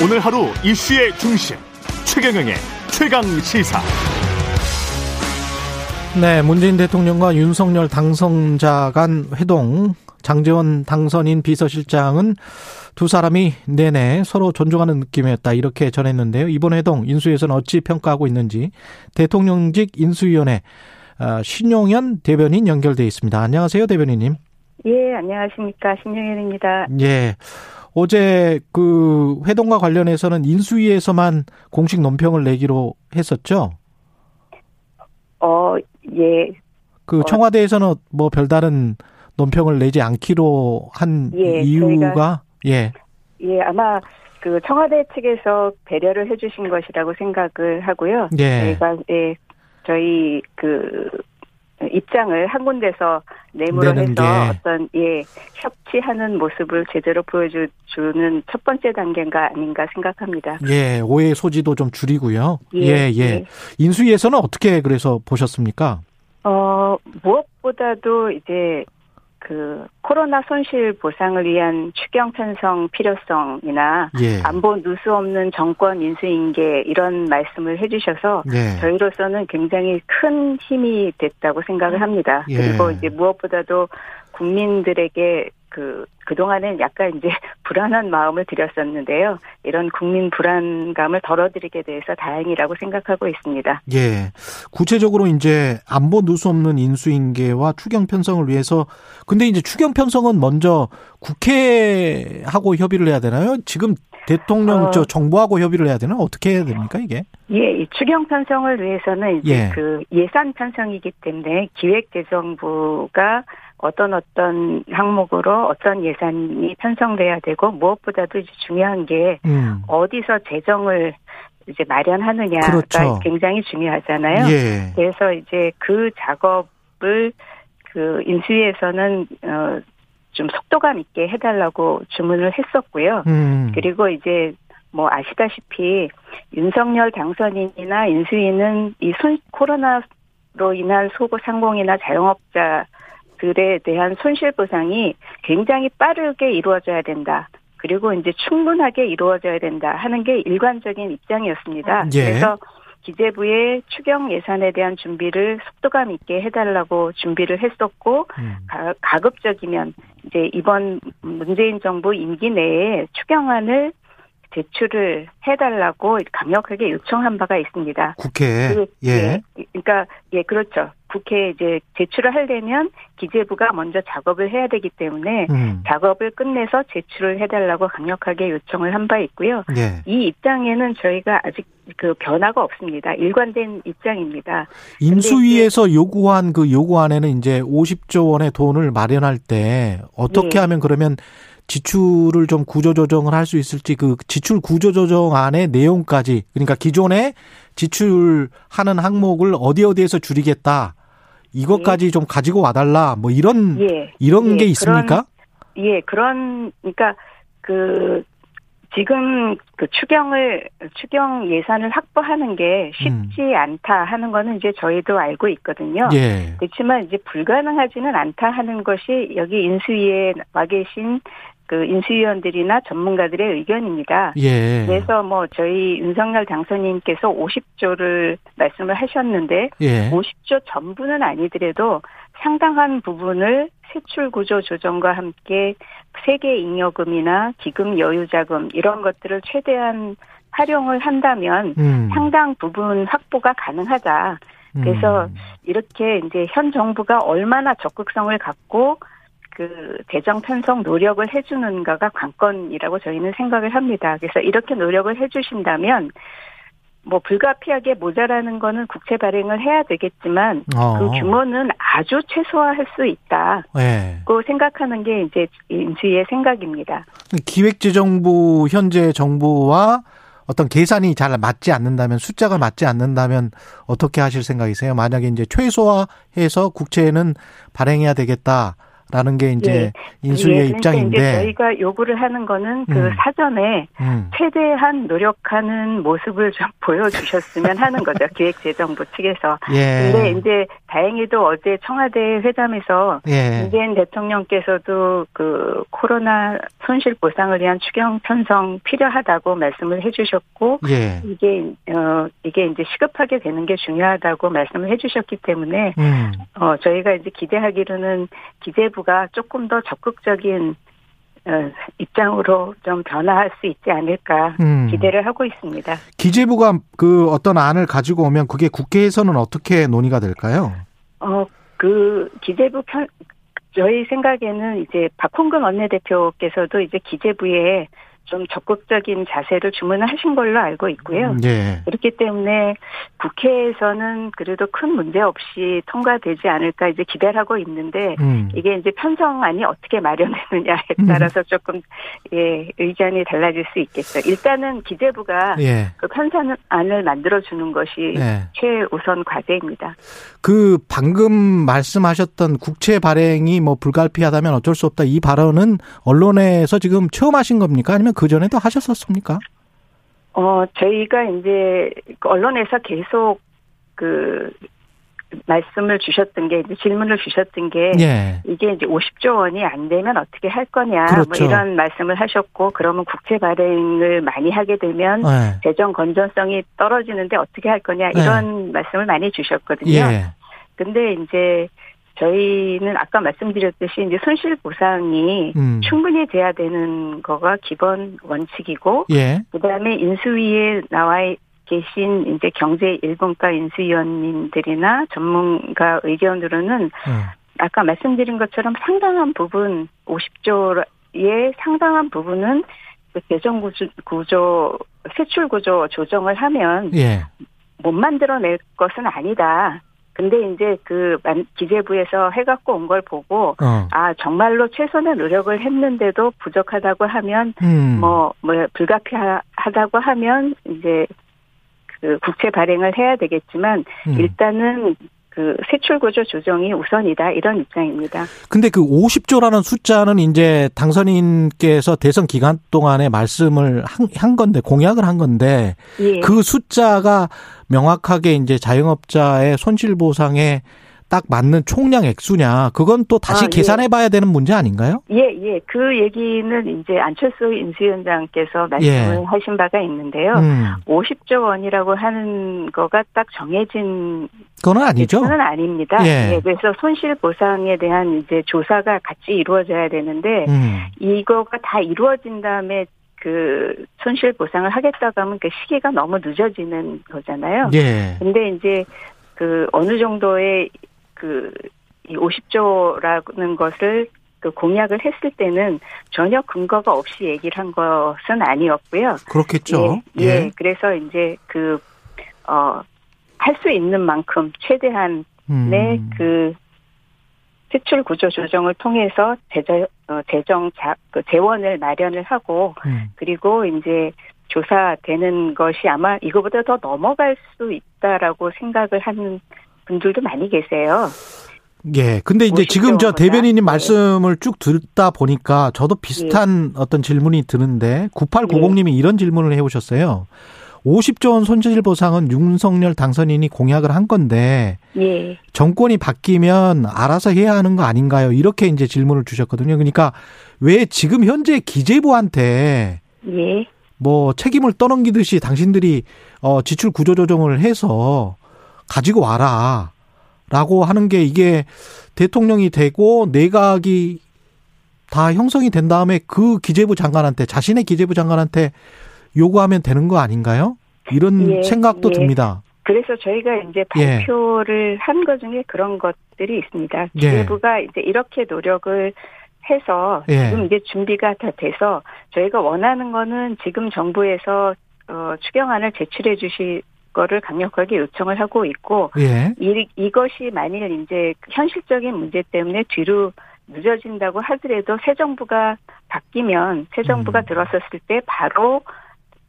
오늘 하루 이슈의 중심 최경영의 최강 시사. 네, 문재인 대통령과 윤석열 당선자 간 회동 장재원 당선인 비서실장은 두 사람이 내내 서로 존중하는 느낌이었다 이렇게 전했는데요. 이번 회동 인수위에서는 어찌 평가하고 있는지 대통령직 인수위원회 아, 신용현 대변인 연결돼 있습니다. 안녕하세요, 대변인님. 예, 안녕하십니까. 신용현입니다. 예. 어제 그 회동과 관련해서는 인수위에서만 공식 논평을 내기로 했었죠. 어, 예. 그 청와대에서는 뭐 별다른 논평을 내지 않기로 한 예, 이유가 예. 예, 아마 그 청와대 측에서 배려를 해주신 것이라고 생각을 하고요. 예. 저희가 예, 저희 그 입장을 한 군데서 내는 해서 게. 어떤 예 협치하는 모습을 제대로 보여주는 첫 번째 단계가 아닌가 생각합니다. 예, 오해 소지도 좀 줄이고요. 예, 예, 예. 예. 인수위에서는 어떻게 그래서 보셨습니까? 어 무엇보다도 이제 그 코로나 손실 보상을 위한 추경 편성 필요성이나 예. 안보 누수 없는 정권 인수인계 이런 말씀을 해주셔서 예. 저희로서는 굉장히 큰 힘이 됐다고 생각을 합니다. 예. 그리고 이제 무엇보다도 국민들에게 그, 그동안은 약간 이제 불안한 마음을 드렸었는데요. 이런 국민 불안감을 덜어드리게 돼서 다행이라고 생각하고 있습니다. 예. 구체적으로 이제 안보 누수 없는 인수인계와 추경 편성을 위해서 근데 이제 추경 편성은 먼저 국회하고 협의를 해야 되나요? 지금 대통령 어. 저 정부하고 협의를 해야 되나? 어떻게 해야 됩니까, 이게? 예, 이 추경 편성을 위해서는 이제 예. 그 예산 편성이기 때문에 기획재정부가 어떤 어떤 항목으로 어떤 예산이 편성돼야 되고 무엇보다도 이제 중요한 게 음. 어디서 재정을 이제 마련하느냐가 그렇죠. 굉장히 중요하잖아요. 예. 그래서 이제 그 작업을 그 인수위에서는 어, 좀 속도감 있게 해달라고 주문을 했었고요. 음. 그리고 이제 뭐 아시다시피 윤석열 당선인이나 인수위는 이 손, 코로나로 인한 소고 상공이나 자영업자 들에 대한 손실 보상이 굉장히 빠르게 이루어져야 된다. 그리고 이제 충분하게 이루어져야 된다 하는 게 일관적인 입장이었습니다. 예. 그래서 기재부의 추경 예산에 대한 준비를 속도감 있게 해달라고 준비를 했었고 음. 가, 가급적이면 이제 이번 문재인 정부 임기 내에 추경안을 제출을 해달라고 강력하게 요청한 바가 있습니다. 국회. 그, 예. 그러니까 예 그렇죠. 국회에 이제 제출을 하려면 기재부가 먼저 작업을 해야 되기 때문에 음. 작업을 끝내서 제출을 해달라고 강력하게 요청을 한 바 있고요. 예. 이 입장에는 저희가 아직 그 변화가 없습니다. 일관된 입장입니다. 인수위에서 요구한 그 요구안에는 이제 50조 원의 돈을 마련할 때 어떻게 예. 하면 그러면 지출을 좀 구조 조정을 할 수 있을지 그 지출 구조 조정안의 내용까지 그러니까 기존에 지출하는 항목을 어디 어디에서 줄이겠다 이것까지 좀 가지고 와달라 뭐 이런 예. 이런 예, 게 있습니까? 그런, 예, 그런 그러니까 그 지금 그 추경을 추경 예산을 확보하는 게 쉽지 않다 하는 거는 이제 저희도 알고 있거든요. 예. 그렇지만 이제 불가능하지는 않다 하는 것이 여기 인수위에 와 계신 그 인수위원들이나 전문가들의 의견입니다. 예. 그래서 뭐 저희 윤석열 당선인께서 50조를 말씀을 하셨는데 예. 50조 전부는 아니더라도 상당한 부분을 세출 구조 조정과 함께 세계 잉여금이나 기금 여유 자금 이런 것들을 최대한 활용을 한다면 음. 상당 부분 확보가 가능하다. 그래서 음. 이렇게 이제 현 정부가 얼마나 적극성을 갖고 그 재정 편성 노력을 해주는가가 관건이라고 저희는 생각을 합니다. 그래서 이렇게 노력을 해주신다면 뭐 불가피하게 모자라는 거는 국채 발행을 해야 되겠지만 어. 그 규모는 아주 최소화할 수 있다고 예. 생각하는 게 이제 인수위의 생각입니다. 기획재정부 현재 정부와 어떤 계산이 잘 맞지 않는다면 숫자가 맞지 않는다면 어떻게 하실 생각이세요? 만약에 이제 최소화해서 국채는 발행해야 되겠다. 라는 게 이제 예. 인수위의 예, 그러니까 입장인데 이제 저희가 요구를 하는 거는 그 음. 사전에 음. 최대한 노력하는 모습을 좀 보여주셨으면 하는 거죠. 기획재정부 측에서. 예. 근데 이제 다행히도 어제 청와대 회담에서 예. 문재인 대통령께서도 그 코로나 손실 보상을 위한 추경 편성 필요하다고 말씀을 해주셨고 예. 이게 어 이게 이제 시급하게 되는 게 중요하다고 말씀을 해주셨기 때문에 음. 어 저희가 이제 기대하기로는 기재부 가 조금 더 적극적인 어, 입장으로 좀 변화할 수 있지 않을까 음. 기대를 하고 있습니다. 기재부가 그 어떤 안을 가지고 오면 그게 국회에서는 어떻게 논의가 될까요? 어, 그 기재부 편 저희 생각에는 이제 박홍근 원내대표께서도 이제 기재부에 좀 적극적인 자세를 주문을 하신 걸로 알고 있고요. 예. 그렇기 때문에 국회에서는 그래도 큰 문제 없이 통과되지 않을까 이제 기대를 하고 있는데 음. 이게 이제 편성안이 어떻게 마련되느냐에 음. 따라서 조금 예 의견이 달라질 수 있겠죠. 일단은 기재부가 예. 그 편성안을 만들어 주는 것이 예. 최우선 과제입니다. 그 방금 말씀하셨던 국채 발행이 뭐 불가피하다면 어쩔 수 없다 이 발언은 언론에서 지금 처음 하신 겁니까? 아니면 그 전에도 하셨었습니까? 어, 저희가 이제 그 언론에서 계속 그 말씀을 주셨던 게 이제 질문을 주셨던 게 예. 이게 이제 50조 원이 안 되면 어떻게 할 거냐 그렇죠. 뭐 이런 말씀을 하셨고 그러면 국채 발행을 많이 하게 되면 예. 재정 건전성이 떨어지는데 어떻게 할 거냐 이런 말씀을 많이 주셨거든요. 예. 근데 이제 저희는 아까 말씀드렸듯이 이제 손실 보상이 음. 충분히 돼야 되는 거가 기본 원칙이고 예. 그다음에 인수위에 나와 계신 이제 경제 일본가 인수위원님들이나 전문가 의견으로는 음. 아까 말씀드린 것처럼 상당한 부분 50조의 상당한 부분은 그 재정 구조, 구조 세출 구조 조정을 하면 예. 못 만들어낼 것은 아니다. 근데 이제 그 만- 기재부에서 해갖고 온 걸 보고 어. 아 정말로 최선의 노력을 했는데도 부족하다고 하면 음. 뭐, 뭐, 불가피하다고 하면, 이제, 그, 국채 발행을 해야 되겠지만, 음. 일단은, 그, 세출 구조 조정이 우선이다, 이런 입장입니다. 근데 그 50조라는 숫자는 이제 당선인께서 대선 기간 동안에 말씀을 한, 한 건데 공약을 한 건데 예. 그 숫자가 명확하게 이제 자영업자의 손실 보상에 딱 맞는 총량 액수냐 그건 또 다시 아, 예. 계산해 봐야 되는 문제 아닌가요? 예, 예. 그 얘기는 이제 안철수 인수위원장께서 말씀을 예. 하신 바가 있는데요. 음. 50조 원이라고 하는 거가 딱 정해진 그건 아니죠. 는 아닙니다. 예. 예, 그래서 손실 보상에 대한 이제 조사가 같이 이루어져야 되는데, 음. 이거가 다 이루어진 다음에 그 손실 보상을 하겠다고 하면 그 시기가 너무 늦어지는 거잖아요. 예. 근데 이제 그 어느 정도의 그 이 50조라는 것을 그 공약을 했을 때는 전혀 근거가 없이 얘기를 한 것은 아니었고요. 그렇겠죠. 예, 예. 그래서 이제 그, 어, 할 수 있는 만큼 최대한의 음. 그 세출 구조 조정을 통해서 재정, 어, 재정 자, 그 재원을 마련을 하고 음. 그리고 이제 조사되는 것이 아마 이거보다 더 넘어갈 수 있다라고 생각을 하는 분들도 많이 계세요. 예. 근데 이제 50조 지금 저? 대변인님 네. 말씀을 쭉 듣다 보니까 저도 비슷한 어떤 질문이 드는데 9890님이 이런 질문을 해 오셨어요. 50조 원 손실 보상은 윤석열 당선인이 공약을 한 건데 예, 정권이 바뀌면 알아서 해야 하는 거 아닌가요? 이렇게 이제 질문을 주셨거든요. 그러니까 왜 지금 현재 기재부한테 예, 뭐 책임을 떠넘기듯이 당신들이 어 지출 구조 조정을 해서 가지고 와라. 라고 하는 게 이게 대통령이 되고 내각이 다 형성이 된 다음에 그 기재부 장관한테 자신의 기재부 장관한테 요구하면 되는 거 아닌가요? 이런 예, 생각도 예. 듭니다. 그래서 저희가 이제 예. 발표를 한것 중에 그런 것들이 있습니다. 예. 기재부가 이제 이렇게 노력을 해서 예. 지금 이제 준비가 다 돼서 저희가 원하는 거는 지금 정부에서 어, 추경안을 제출해 주실 거를 강력하게 요청을 하고 있고 예. 이, 이것이 만일 이제 현실적인 문제 때문에 뒤로 늦어진다고 하더라도 새 정부가 바뀌면 새 정부가 음. 들어섰을 때 바로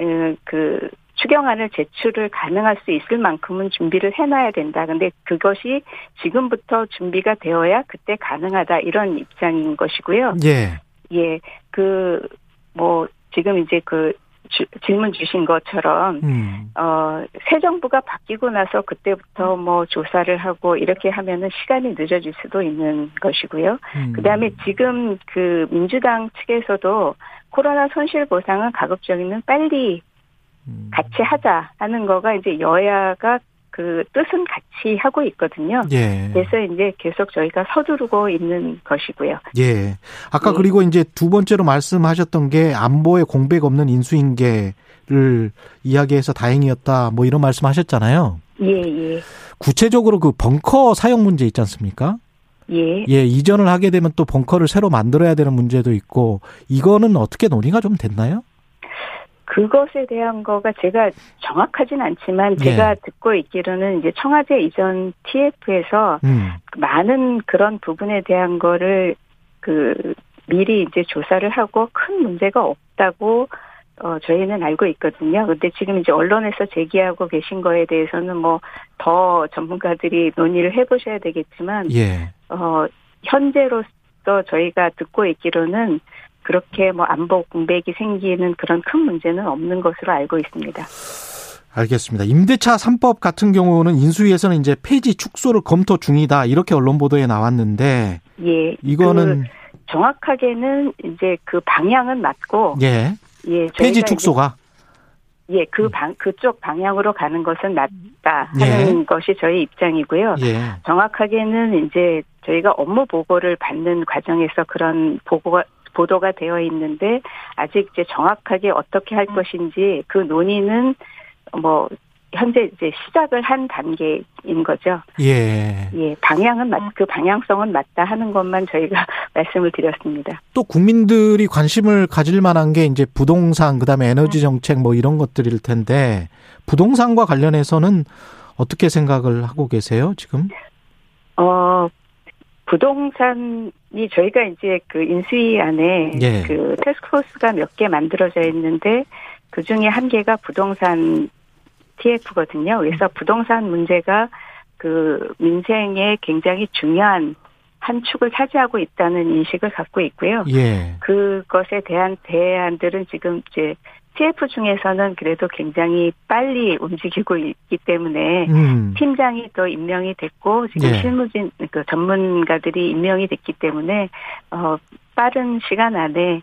에, 그 추경안을 제출을 가능할 수 있을 만큼은 준비를 해놔야 된다. 근데 그것이 지금부터 준비가 되어야 그때 가능하다 이런 입장인 것이고요. 예. 예, 그 뭐 지금 이제 그 주, 질문 주신 것처럼 음. 어, 새 정부가 바뀌고 나서 그때부터 뭐 조사를 하고 이렇게 하면은 시간이 늦어질 수도 있는 것이고요. 음. 그 다음에 지금 그 민주당 측에서도 코로나 손실 보상은 가급적이면 빨리 음. 같이 하자 하는 거가 이제 여야가 그 뜻은 같이 하고 있거든요. 예. 그래서 이제 계속 저희가 서두르고 있는 것이고요. 예. 아까 예. 그리고 이제 두 번째로 말씀하셨던 게 안보에 공백 없는 인수인계를 이야기해서 다행이었다. 뭐 이런 말씀하셨잖아요. 예, 예, 구체적으로 그 벙커 사용 문제 있지 않습니까? 예. 예, 이전을 하게 되면 또 벙커를 새로 만들어야 되는 문제도 있고 이거는 어떻게 논의가 좀 됐나요? 그것에 대한 거가 제가 정확하진 않지만 예. 제가 듣고 있기로는 이제 청와대 이전 TF에서 음. 많은 그런 부분에 대한 거를 그 미리 이제 조사를 하고 큰 문제가 없다고 어 저희는 알고 있거든요. 근데 지금 이제 언론에서 제기하고 계신 거에 대해서는 뭐 더 전문가들이 논의를 해보셔야 되겠지만 예. 어 현재로서 저희가 듣고 있기로는 그렇게 뭐 안보 공백이 생기는 그런 큰 문제는 없는 것으로 알고 있습니다. 알겠습니다. 임대차 3법 같은 경우는 인수위에서는 이제 폐지 축소를 검토 중이다. 이렇게 언론 보도에 나왔는데 예. 이거는 그 정확하게는 이제 그 방향은 맞고 예. 예, 폐지 축소가 예, 그 방, 그쪽 방향으로 가는 것은 맞다 예. 하는 것이 저희 입장이고요. 예. 정확하게는 이제 저희가 업무 보고를 받는 과정에서 그런 보고가, 보도가 되어 있는데 아직 이제 정확하게 어떻게 할 것인지 그 논의는 뭐 현재 이제 시작을 한 단계인 거죠. 예. 예, 방향은 맞, 그 방향성은 맞다 하는 것만 저희가 말씀을 드렸습니다. 또 국민들이 관심을 가질 만한 게 이제 부동산 그 다음에 에너지 정책 뭐 이런 것들일 텐데 부동산과 관련해서는 어떻게 생각을 하고 계세요, 지금? 어, 부동산이 저희가 이제 그 인수위 안에 예. 그 테스크포스가 몇 개 만들어져 있는데 그 중에 한 개가 부동산 TF거든요. 그래서 부동산 문제가 그 민생에 굉장히 중요한 한 축을 차지하고 있다는 인식을 갖고 있고요. 예. 그것에 대한 대안들은 지금 이제 TF 중에서는 그래도 굉장히 빨리 움직이고 있기 때문에 음. 팀장이 또 임명이 됐고 지금 예. 실무진 그 전문가들이 임명이 됐기 때문에 어 빠른 시간 안에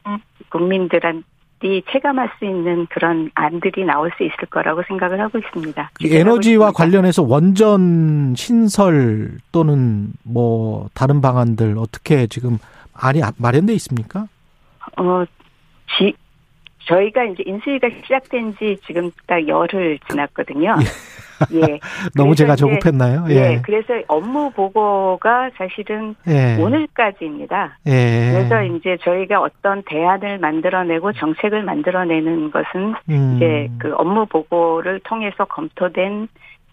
국민들한테 체감할 수 있는 그런 안들이 나올 수 있을 거라고 생각을 하고 있습니다. 이 에너지와 있습니다. 관련해서 원전 신설 또는 뭐 다른 방안들 어떻게 지금 안이 마련돼 있습니까? 어, 지, 저희가 이제 인수위가 시작된 지 지금 딱 열흘 지났거든요. 예. 너무 그래서 제가 조급했나요? 예. 예. 그래서 업무 보고가 사실은 예. 오늘까지입니다. 예. 그래서 이제 저희가 어떤 대안을 만들어내고 정책을 만들어내는 것은 음. 이제 그 업무 보고를 통해서 검토된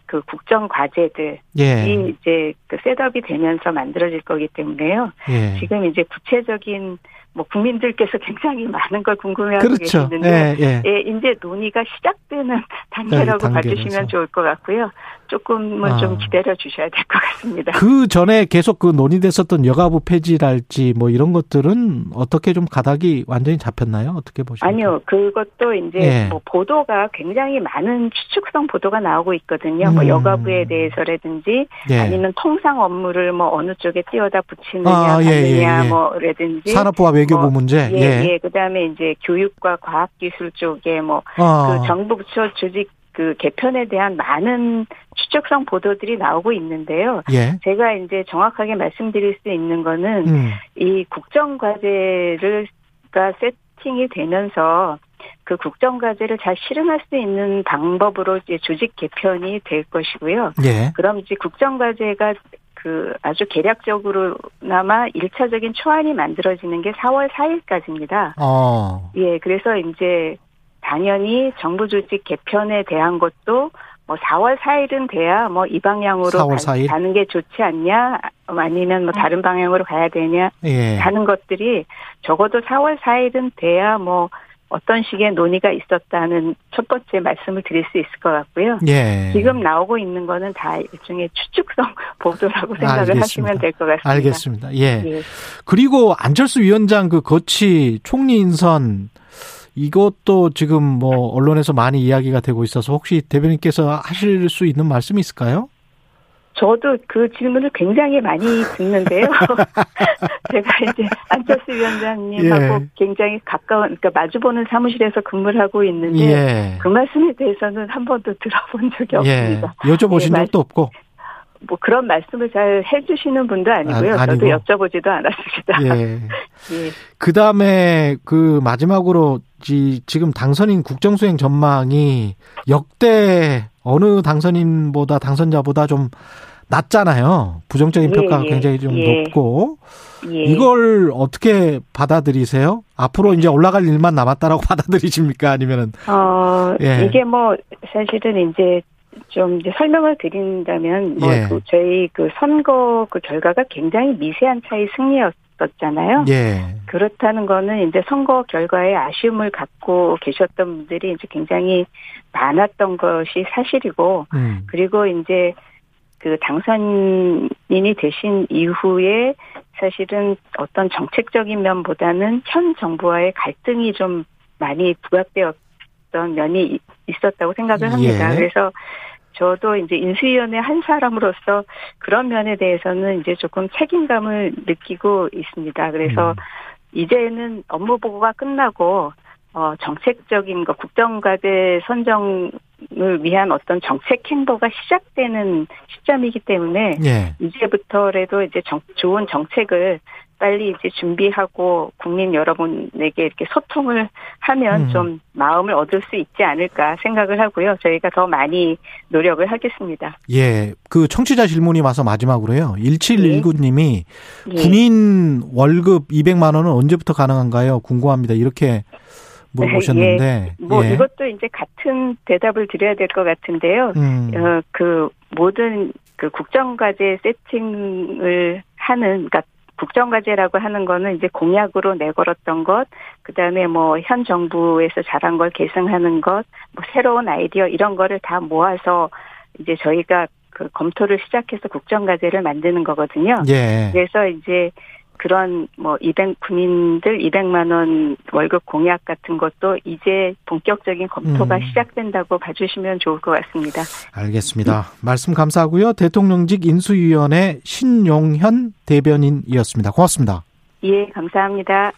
그 국정 과제들이 예. 이제 그 셋업이 되면서 만들어질 거기 때문에요. 예. 지금 이제 구체적인 뭐 국민들께서 굉장히 많은 걸 궁금해하고 그렇죠. 계시는데 예, 예. 예, 이제 논의가 시작되는 단계라고 단계라서. 봐주시면 좋을 것 같고요. 조금은 아. 좀 기다려 주셔야 될 것 같습니다. 그 전에 계속 그 논의됐었던 여가부 폐지랄지 뭐 이런 것들은 어떻게 좀 가닥이 완전히 잡혔나요? 어떻게 보십니까? 아니요, 그것도 이제 예. 뭐 보도가 굉장히 많은 추측성 보도가 나오고 있거든요. 뭐 음. 여가부에 대해서라든지 예. 아니면 통상 업무를 뭐 어느 쪽에 띄워다 붙이느냐, 아, 예, 예, 예. 뭐라든지 산업부와 외교부 뭐, 문제. 예, 예. 예. 그다음에 이제 교육과 과학기술 쪽에 뭐그 어. 정부 부처 조직 그 개편에 대한 많은 추측성 보도들이 나오고 있는데요. 예. 제가 이제 정확하게 말씀드릴 수 있는 거는 음. 이 국정 과제를 가 세팅이 되면서 그 국정 과제를 잘 실행할 수 있는 방법으로 이제 조직 개편이 될 것이고요. 예. 그럼 이제 국정 과제가 그 아주 계략적으로나마 일차적인 초안이 만들어지는 게 4월 4일까지입니다. 어. 예, 그래서 이제 당연히 정부 조직 개편에 대한 것도 뭐 4월 4일은 돼야 뭐 이 방향으로 4월 가, 4일? 가는 게 좋지 않냐 아니면 뭐 다른 방향으로 가야 되냐 예. 하는 것들이 적어도 4월 4일은 돼야 뭐 어떤 식의 논의가 있었다는 첫 번째 말씀을 드릴 수 있을 것 같고요. 예. 지금 나오고 있는 거는 다 일종의 추측성 보도라고 생각을 알겠습니다. 하시면 될 것 같습니다. 알겠습니다. 예. 예. 그리고 안철수 위원장 그 거치 총리 인선 이것도 지금 뭐 언론에서 많이 이야기가 되고 있어서 혹시 대변인께서 하실 수 있는 말씀이 있을까요? 저도 그 질문을 굉장히 많이 듣는데요. 제가 이제 안철수 위원장님하고 예. 굉장히 가까운, 그러니까 마주보는 사무실에서 근무를 하고 있는데 예. 그 말씀에 대해서는 한 번도 들어본 적이 예. 없습니다. 여쭤보신 예, 말- 적도 없고. 뭐 그런 말씀을 잘 해주시는 분도 아니고요. 아, 저도 아니고. 여쭤보지도 않았습니다. 예. 예. 그 다음에 그 마지막으로 지- 지금 당선인 국정수행 전망이 역대 어느 당선인보다 당선자보다 좀 낮잖아요. 부정적인 예, 평가가 예, 굉장히 좀 예. 높고 예. 이걸 어떻게 받아들이세요? 앞으로 이제 올라갈 일만 남았다라고 받아들이십니까? 아니면은 어, 예. 이게 뭐, 사실은 이제 좀 이제 설명을 드린다면, 뭐, 예. 그 저희 그 선거 그 결과가 굉장히 미세한 차이 승리였었잖아요. 예. 그렇다는 거는 이제 선거 결과에 아쉬움을 갖고 계셨던 분들이 이제 굉장히 많았던 것이 사실이고, 음. 그리고 이제 그 당선인이 되신 이후에 사실은 어떤 정책적인 면보다는 현 정부와의 갈등이 좀 많이 부각되었던 면이 이- 있었다고 생각을 합니다. 예. 그래서 저도 이제 인수위원회 한 사람으로서 그런 면에 대해서는 이제 조금 책임감을 느끼고 있습니다. 그래서 음. 이제는 업무 보고가 끝나고 어 정책적인 거 국정과제 선정 을 위한 어떤 정책 행보가 시작되는 시점이기 때문에 예. 이제부터라도 이제 정, 좋은 정책을 빨리 이제 준비하고 국민 여러분에게 이렇게 소통을 하면 음. 좀 마음을 얻을 수 있지 않을까 생각을 하고요. 저희가 더 많이 노력을 하겠습니다. 예. 그 청취자 질문이 와서 마지막으로요. 1719님이 예. 군인 월급 200만 원은 언제부터 가능한가요? 궁금합니다. 이렇게 물어보셨는데. 뭐 예. 이것도 이제 같은 대답을 드려야 될 것 같은데요. 음. 어, 그 모든 그 국정과제 세팅을 하는 그러니까 국정과제라고 하는 거는 이제 공약으로 내걸었던 것, 그 다음에 뭐 현 정부에서 잘한 걸 계승하는 것, 뭐 새로운 아이디어 이런 거를 다 모아서 이제 저희가 그 검토를 시작해서 국정과제를 만드는 거거든요. 예. 그래서 이제 그런 뭐 200, 군인들 200만 원 월급 공약 같은 것도 이제 본격적인 검토가 음. 시작된다고 봐주시면 좋을 것 같습니다. 알겠습니다. 말씀 감사하고요. 대통령직 인수위원회 신용현 대변인이었습니다. 고맙습니다. 예, 감사합니다.